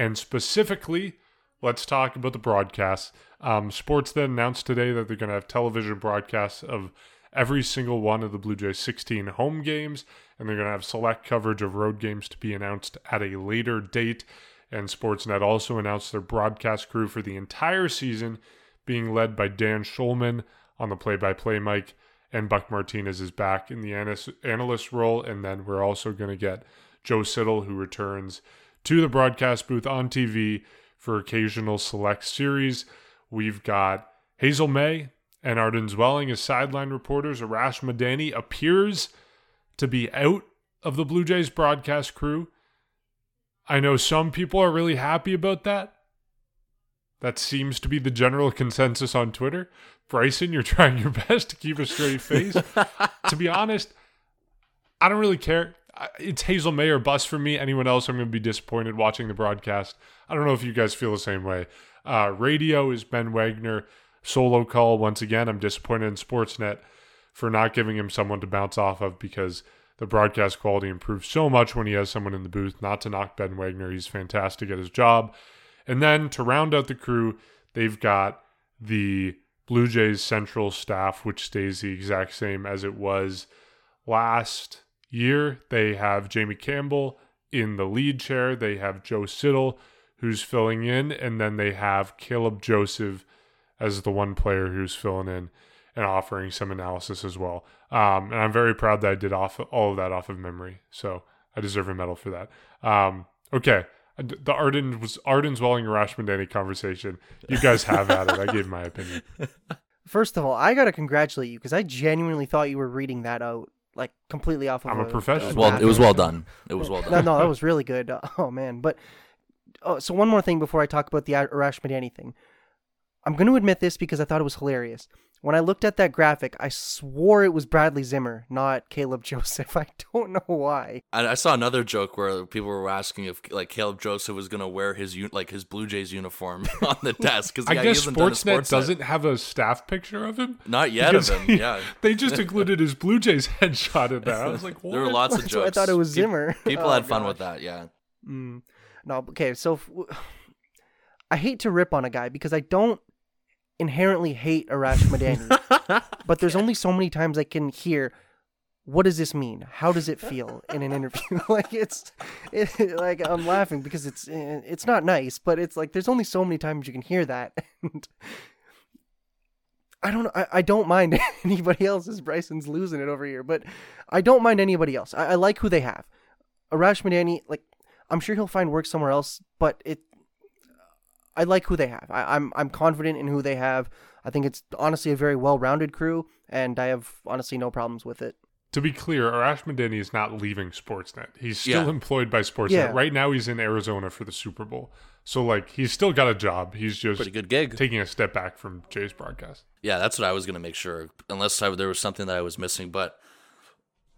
and specifically, let's talk about the broadcasts. Um, Sportsnet announced today that they're going to have television broadcasts of every single one of the Blue Jays 16 home games, and they're going to have select coverage of road games to be announced at a later date. And Sportsnet also announced their broadcast crew for the entire season, being led by Dan Shulman on the play-by-play mic and Buck Martinez is back in the analyst role. And then we're also going to get Joe Siddall, who returns to the broadcast booth on TV for occasional select series. We've got Hazel May and Arden Zwelling as sideline reporters. Arash Madani appears to be out of the Blue Jays broadcast crew. I know some people are really happy about that. That seems to be the general consensus on Twitter. Bryson, you're trying your best to keep a straight face. to be honest, I don't really care. It's Hazel May or for me. Anyone else, I'm going to be disappointed watching the broadcast. I don't know if you guys feel the same way. Uh, radio is Ben Wagner. Solo call, once again, I'm disappointed in Sportsnet for not giving him someone to bounce off of because the broadcast quality improves so much when he has someone in the booth. Not to knock Ben Wagner, he's fantastic at his job. And then to round out the crew, they've got the Blue Jays central staff, which stays the exact same as it was last year. They have Jamie Campbell in the lead chair. They have Joe Siddall, who's filling in, and then they have Caleb Joseph as the one player who's filling in and offering some analysis as well. Um, and I'm very proud that I did off all of that off of memory. So I deserve a medal for that. Um, okay. The Arden was Arden Zwelling Rashmandani conversation. You guys have at it. I gave my opinion. First of all, I gotta congratulate you because I genuinely thought you were reading that out like completely off of. I'm a professional. It well, it was well done. It was well done. no, that was really good. Oh man, but oh, so one more thing before I talk about the Arash Madani thing. I'm going to admit this because I thought it was hilarious. When I looked at that graphic, I swore it was Bradley Zimmer, not Caleb Joseph. I don't know why. I, I saw another joke where people were asking if like Caleb Joseph was going to wear his un- like his Blue Jays uniform on the desk because I guess Sportsnet, doesn't have a staff picture of him. Not yet of him. Yeah, they just included his Blue Jays headshot in there. I was like, what? there were lots of jokes. So I thought it was Zimmer. People Oh, had fun gosh. with that. Yeah. Mm. No, okay. So f- I hate to rip on a guy because I don't inherently hate Arash Madani, but there's only so many times I can hear. What does this mean? How does it feel in an interview? like it's, it, like I'm laughing because it's eh, it's not nice, but it's like there's only so many times you can hear that. And I don't I, I don't mind anybody else else's Bryson's losing it over here, but I don't mind anybody else. I, I like who they have. Arash Madani, like I'm sure he'll find work somewhere else, but it. I like who they have. I, I'm I'm confident in who they have. I think it's honestly a very well-rounded crew, and I have honestly no problems with it. To be clear, Arash Madani is not leaving Sportsnet. He's still Yeah. employed by Sportsnet. Yeah. Right now, he's in Arizona for the Super Bowl. So, like, he's still got a job. He's just Pretty good gig. taking a step back from Jay's broadcast. Yeah, that's what I was gonna make sure, unless I, there was something that I was missing. But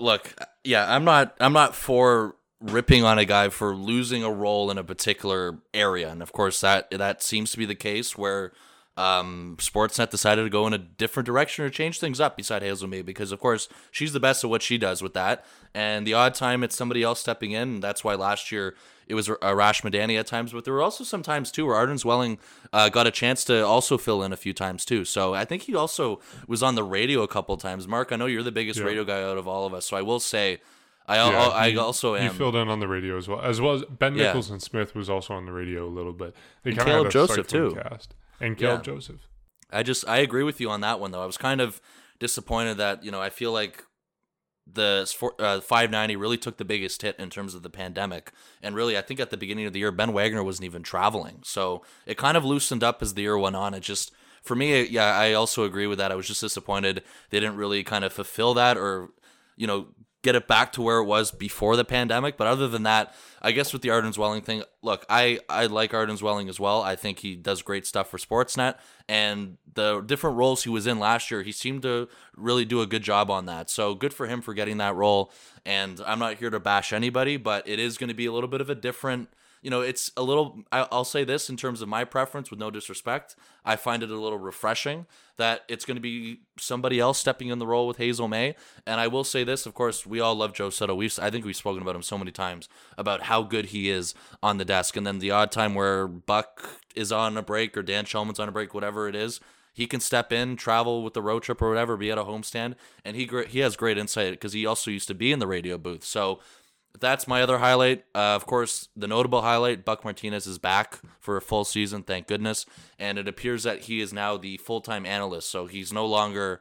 look, yeah, I'm not, I'm not for ripping on a guy for losing a role in a particular area, and of course that that seems to be the case where um, Sportsnet decided to go in a different direction or change things up beside Hazel May because, of course, she's the best at what she does with that. And the odd time it's somebody else stepping in, that's why last year it was Arash Madani at times, but there were also some times too where Arden Zwelling uh, got a chance to also fill in a few times too. So I think he also was on the radio a couple times. Mark, I know you're the biggest Yeah. radio guy out of all of us, so I will say. I, Yeah, I he- also He You filled in on the radio as well, as well as Ben Yeah. Nicholson Smith was also on the radio a little bit. They And kind of Caleb Joseph, too. Cast. And Caleb Yeah. Joseph. I just I agree with you on that one though. I was kind of disappointed that you know I feel like the uh, 590 really took the biggest hit in terms of the pandemic, and really I think at the beginning of the year Ben Wagner wasn't even traveling, so it kind of loosened up as the year went on. It just for me, yeah, I also agree with that. I was just disappointed they didn't really kind of fulfill that or you know get it back to where it was before the pandemic. But other than that, I guess with the Arden Zwelling thing, look, I I like Arden Zwelling as well. I think he does great stuff for Sportsnet, and the different roles he was in last year, he seemed to really do a good job on that. So good for him for getting that role. And I'm not here to bash anybody, but it is going to be a little bit of a different. You know, it's a little. I'll say this in terms of my preference, with no disrespect. I find it a little refreshing that it's going to be somebody else stepping in the role with Hazel May. And I will say this, of course, we all love Joe Siddall. We've, I think we've spoken about him so many times about how good he is on the desk. And then the odd time where Buck is on a break or Dan Shulman's on a break, whatever it is, he can step in, travel with the road trip or whatever, be at a homestand, and he he has great insight because he also used to be in the radio booth. So that's my other highlight. Uh, of course, the notable highlight: Buck Martinez is back for a full season, thank goodness. And it appears that he is now the full time analyst, so he's no longer,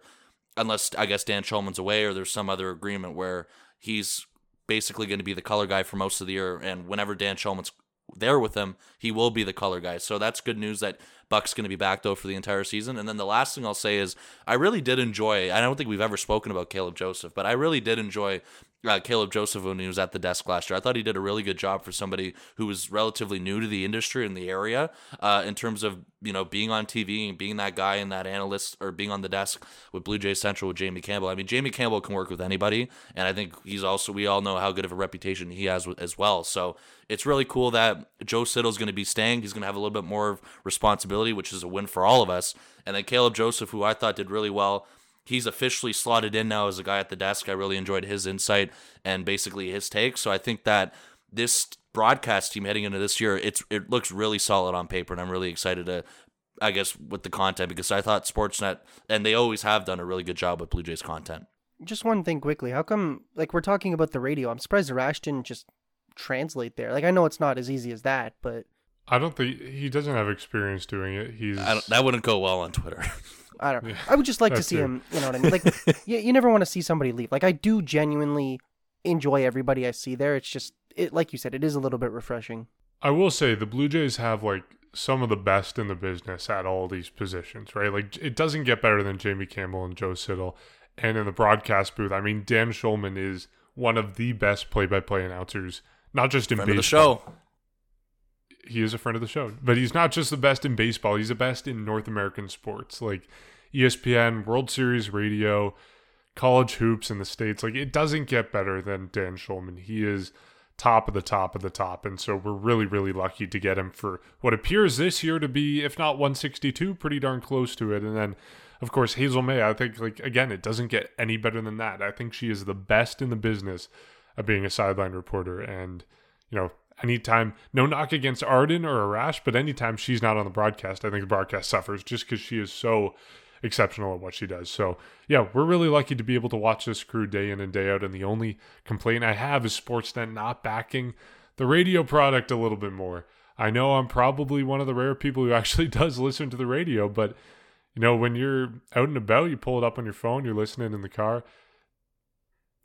unless I guess Dan Shulman's away or there's some other agreement where he's basically going to be the color guy for most of the year. And whenever Dan Shulman's there with him, he will be the color guy. So that's good news that Buck's going to be back though for the entire season. And then the last thing I'll say is I really did enjoy. I don't think we've ever spoken about Caleb Joseph, but I really did enjoy uh, Caleb Joseph when he was at the desk last year. I thought he did a really good job for somebody who was relatively new to the industry in the area uh, in terms of you know being on TV and being that guy and that analyst or being on the desk with Blue Jays Central with Jamie Campbell. I mean, Jamie Campbell can work with anybody, and I think he's also we all know how good of a reputation he has as well. So it's really cool that Joe Siddall's going to be staying. He's going to have a little bit more responsibility, which is a win for all of us. And then Caleb Joseph, who I thought did really well he's officially slotted in now as a guy at the desk. I really enjoyed his insight and basically his take. So I think that this broadcast team heading into this year, it's it looks really solid on paper, and I'm really excited to. I guess with the content because I thought Sportsnet and they always have done a really good job with Blue Jays content. Just one thing quickly. How come, like, we're talking about the radio? I'm surprised Rash didn't just translate there. Like, I know it's not as easy as that, but I don't think he doesn't have experience doing it. He's I don't, that wouldn't go well on Twitter. I don't. Yeah, I would just like to see too. him. You know what I mean? Like, you, you never want to see somebody leave. Like, I do genuinely enjoy everybody I see there. It's just, it like you said, it is a little bit refreshing. I will say the Blue Jays have like some of the best in the business at all these positions, right? Like it doesn't get better than Jamie Campbell and Joe Siddall. And in the broadcast booth, I mean, Dan Shulman is one of the best play-by-play announcers, not just in Friend of the baseball. He is a friend of the show, but he's not just the best in baseball. He's the best in North American sports. Like ESPN, World Series radio, college hoops in the States. Like, it doesn't get better than Dan Shulman. He is top of the top of the top. And so we're really, really lucky to get him for what appears this year to be, if not 162, pretty darn close to it. And then, of course, Hazel May, I think, like, again, it doesn't get any better than that. I think she is the best in the business of being a sideline reporter. And, you know, anytime, no knock against Arden or Arash, but anytime she's not on the broadcast, I think the broadcast suffers just because she is so exceptional at what she does. So, yeah, we're really lucky to be able to watch this crew day in and day out. And the only complaint I have is Sportsnet not backing the radio product a little bit more. I know I'm probably one of the rare people who actually does listen to the radio, but you know, when you're out and about, you pull it up on your phone, you're listening in the car.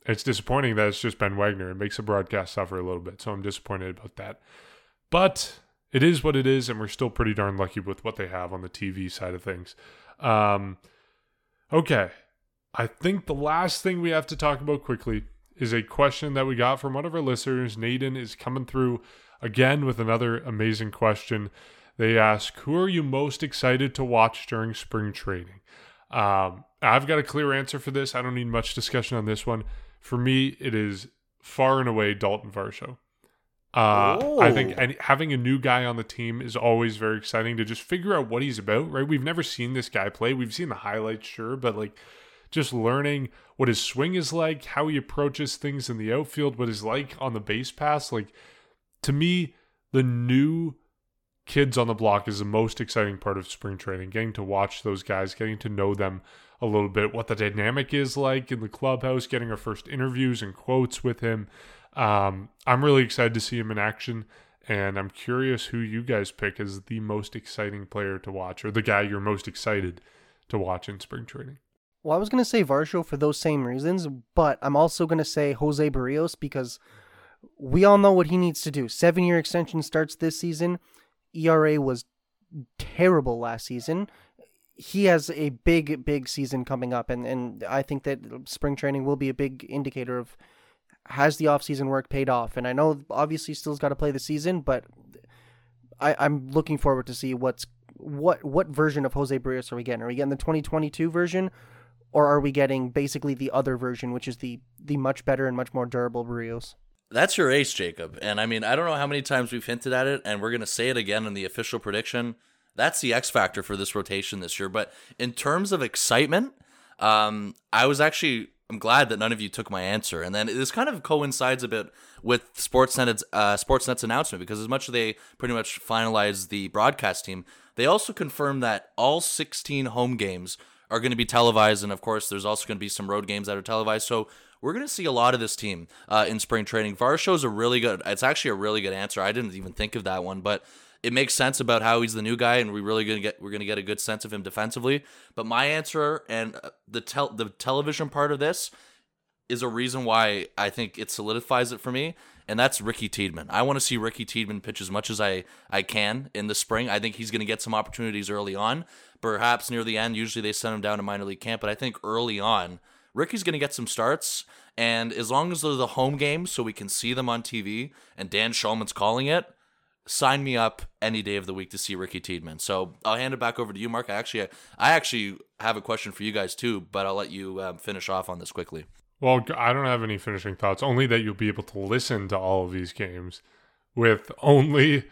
It's disappointing that it's just Ben Wagner. It makes the broadcast suffer a little bit. So I'm disappointed about that. But it is what it is, and we're still pretty darn lucky with what they have on the TV side of things. Um, okay. I think the last thing we have to talk about quickly is a question that we got from one of our listeners. Naden is coming through again with another amazing question. They ask, Who are you most excited to watch during spring training? Um, I've got a clear answer for this. I don't need much discussion on this one. For me, it is far and away Dalton Varsho. Uh, I think and having a new guy on the team is always very exciting to just figure out what he's about, right? We've never seen this guy play. We've seen the highlights, sure, but like just learning what his swing is like, how he approaches things in the outfield, what he's like on the base pass. Like to me, the new kids on the block is the most exciting part of spring training. Getting to watch those guys, getting to know them a little bit, what the dynamic is like in the clubhouse, getting our first interviews and quotes with him. Um, I'm really excited to see him in action, and I'm curious who you guys pick as the most exciting player to watch, or the guy you're most excited to watch in spring training. Well, I was going to say Varsho for those same reasons, but I'm also going to say Jose Berrios because we all know what he needs to do. Seven year extension starts this season. ERA was terrible last season. He has a big, big season coming up, and, and I think that spring training will be a big indicator of has the offseason work paid off. And I know obviously still's got to play the season, but I, I'm looking forward to see what's what what version of Jose Berrios are we getting? Are we getting the 2022 version, or are we getting basically the other version, which is the the much better and much more durable Berrios? That's your ace, Jacob. And I mean, I don't know how many times we've hinted at it, and we're going to say it again in the official prediction. That's the X factor for this rotation this year. But in terms of excitement, um, I was actually I'm glad that none of you took my answer, and then this kind of coincides a bit with Sportsnet's uh, Sportsnet's announcement because as much as they pretty much finalized the broadcast team, they also confirmed that all 16 home games are going to be televised, and of course, there's also going to be some road games that are televised. So we're going to see a lot of this team uh, in spring training. Varsho is a really good. It's actually a really good answer. I didn't even think of that one, but it makes sense about how he's the new guy, and we really gonna get we're gonna get a good sense of him defensively. But my answer and uh, the tel- the television part of this is a reason why I think it solidifies it for me, and that's Ricky Tiedemann. I want to see Ricky Tiedemann pitch as much as I I can in the spring. I think he's gonna get some opportunities early on, perhaps near the end. Usually they send him down to minor league camp, but I think early on. Ricky's going to get some starts, and as long as they're the home games so we can see them on TV and Dan Shulman's calling it, sign me up any day of the week to see Ricky Tiedemann. So I'll hand it back over to you, Mark. I actually, I actually have a question for you guys too, but I'll let you um, finish off on this quickly. Well, I don't have any finishing thoughts. Only that you'll be able to listen to all of these games with only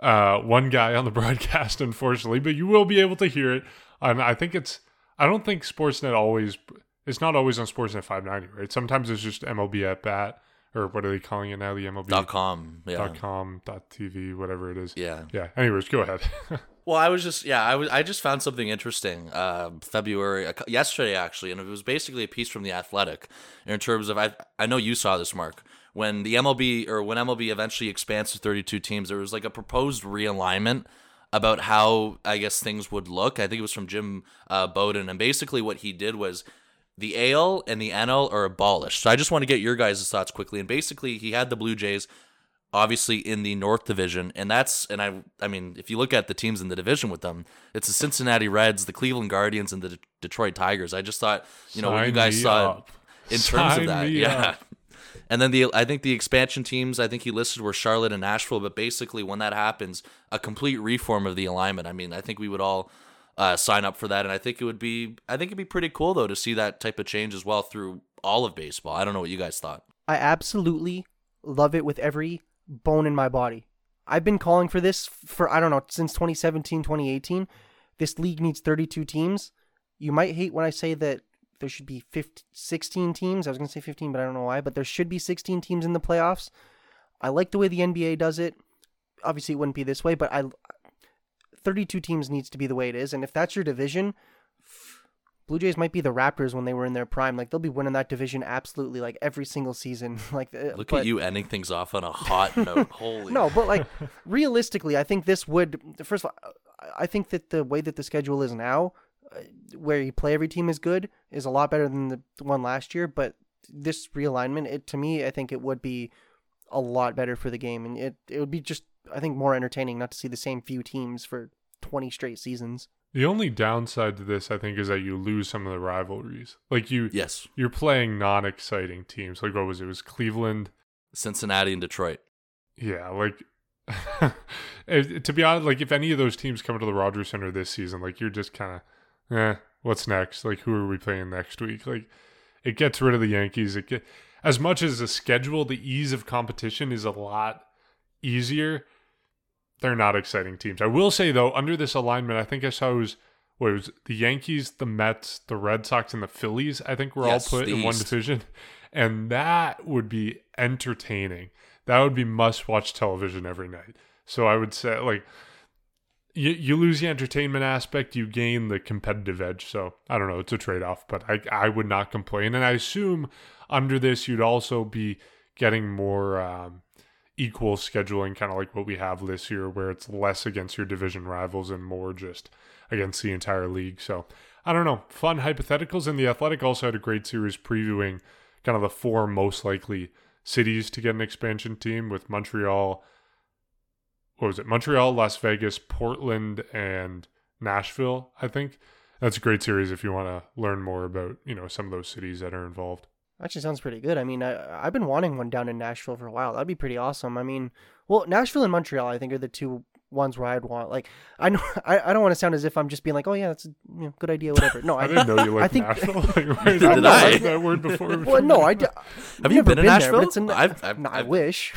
uh, one guy on the broadcast, unfortunately, but you will be able to hear it. And I think it's. I don't think Sportsnet always. It's not always on Sportsnet 590, right? Sometimes it's just MLB at bat, or what are they calling it now? The MLB Dot com, yeah, dot com dot TV, whatever it is. yeah. Yeah. Anyways, go ahead. Well, I was just yeah, I was I just found something interesting. Uh, February yesterday actually, and it was basically a piece from the Athletic in terms of I I know you saw this, Mark. When the MLB or when MLB eventually expands to 32 teams, there was like a proposed realignment about how I guess things would look. I think it was from Jim uh, Bowden, and basically what he did was the AL and the NL are abolished. So I just want to get your guys' thoughts quickly. And basically, he had the Blue Jays obviously in the North Division, and that's and I I mean, if you look at the teams in the division with them, it's the Cincinnati Reds, the Cleveland Guardians, and the De- Detroit Tigers. I just thought, you know, what you guys saw up. in terms Sign of that, yeah. up. And then the I think the expansion teams I think he listed were Charlotte and Nashville, but basically when that happens, a complete reform of the alignment. I mean, I think we would all uh, sign up for that. And I think it would be, I think it'd be pretty cool though to see that type of change as well through all of baseball. I don't know what you guys thought. I absolutely love it with every bone in my body. I've been calling for this for I don't know since 2017, 2018. This league needs 32 teams. You might hate when I say that there should be 15, 16 teams. I was going to say 15, but I don't know why, but there should be 16 teams in the playoffs. I like the way the NBA does it. Obviously it wouldn't be this way, but I 32 teams needs to be the way it is. And if that's your division, Blue Jays might be the Raptors when they were in their prime. Like they'll be winning that division absolutely like every single season. like uh, Look but, at you ending things off on a hot note. Holy No, but like realistically, I think this would first of all, I think that the way that the schedule is now, where you play every team is good, is a lot better than the one last year. But this realignment, it to me, I think it would be a lot better for the game, and it it would be just I think more entertaining not to see the same few teams for twenty straight seasons. The only downside to this, I think, is that you lose some of the rivalries. Like you, yes, you're playing non-exciting teams. Like what was it? it was Cleveland, Cincinnati, and Detroit. Yeah, like to be honest, like if any of those teams come to the Rogers Center this season, like you're just kind of, eh, what's next? Like who are we playing next week? Like it gets rid of the Yankees. It get as much as the schedule, the ease of competition is a lot easier they're not exciting teams. I will say though, under this alignment, I think I saw it was what it was the Yankees, the Mets, the Red Sox, and the Phillies. I think were yes, all put in one division, and that would be entertaining. That would be must-watch television every night. So I would say like. You, you lose the entertainment aspect, you gain the competitive edge. So I don't know, it's a trade off, but I, I would not complain. And I assume under this, you'd also be getting more um, equal scheduling, kind of like what we have this year, where it's less against your division rivals and more just against the entire league. So I don't know. Fun hypotheticals. And the Athletic also had a great series previewing kind of the four most likely cities to get an expansion team with Montreal. What was it? Montreal, Las Vegas, Portland, and Nashville, I think. That's a great series if you want to learn more about, you know, some of those cities that are involved. Actually, sounds pretty good. I mean, I I've been wanting one down in Nashville for a while. That'd be pretty awesome. I mean, well, Nashville and Montreal, I think, are the two ones where I'd want. Like, I know I, I don't want to sound as if I'm just being like, oh yeah, that's a you know, good idea, whatever. No, I, I didn't know you liked I think, Nashville. like, wait, Did I? Like that word before? well, no, I. Have you been, been to Nashville? There, an, I've, I've, no, I've, I wish.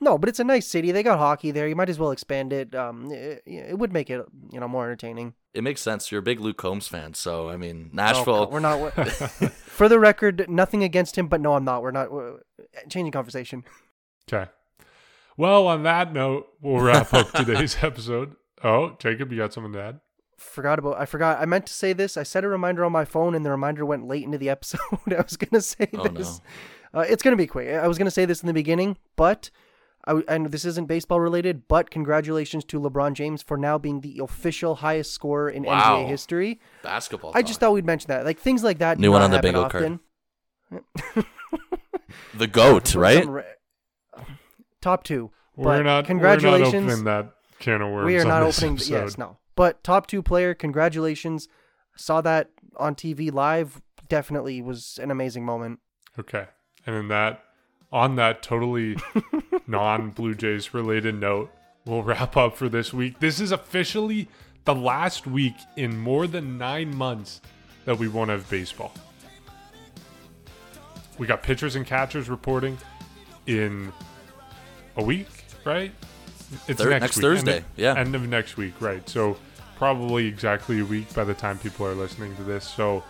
no, but it's a nice city. They got hockey there. You might as well expand it. Um, it, it would make it you know more entertaining it makes sense. You're a big Luke Combs fan, so I mean Nashville. Oh, we're not. for the record, nothing against him, but no, I'm not. We're not we're, changing conversation. Okay. Well, on that note, we'll wrap up today's episode. Oh, Jacob, you got something to add? Forgot about. I forgot. I meant to say this. I set a reminder on my phone, and the reminder went late into the episode. I was gonna say oh, this. No. Uh, it's gonna be quick. I was gonna say this in the beginning, but I, and this isn't baseball related, but congratulations to LeBron James for now being the official highest scorer in wow. NBA history. Basketball. I just thought we'd mention that. Like things like that. New one on the bingo card. the goat, right? Top two. We're not. Congratulations. We're not opening that can of worms. We are not opening. Episode. Yes, no. But top two player. Congratulations. Saw that on TV live. Definitely was an amazing moment. Okay, and in that on that totally non Blue Jays related note, we'll wrap up for this week. This is officially the last week in more than nine months that we won't have baseball. We got pitchers and catchers reporting in a week, right? It's Thir- next, next Thursday. End of, yeah. End of next week, right. So probably exactly a week by the time people are listening to this. So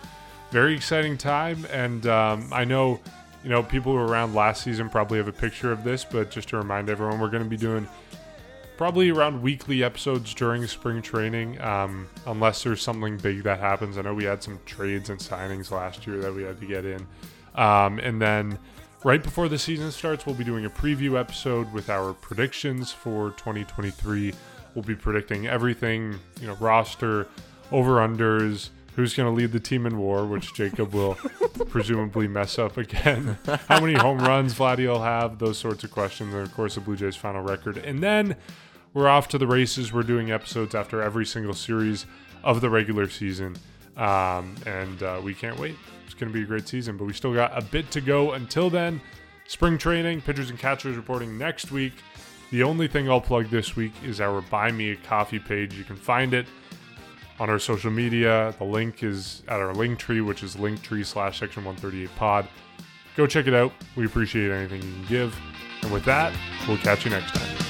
very exciting time. And um, I know you know, people who were around last season probably have a picture of this, but just to remind everyone, we're going to be doing probably around weekly episodes during spring training, um, unless there's something big that happens. I know we had some trades and signings last year that we had to get in. Um, and then right before the season starts, we'll be doing a preview episode with our predictions for 2023. We'll be predicting everything, you know, roster, over unders, who's going to lead the team in war, which Jacob will presumably mess up again. How many home runs Vladdy will have, those sorts of questions, and of course the Blue Jays' final record. And then we're off to the races. We're doing episodes after every single series of the regular season, um, and uh, we can't wait. It's going to be a great season, but we still got a bit to go until then. Spring training, pitchers and catchers reporting next week. The only thing I'll plug this week is our Buy Me a Coffee page. You can find it on our social media. The link is at our link tree, which is linktree slash section 138 pod. Go check it out. We appreciate anything you can give. And with that, we'll catch you next time.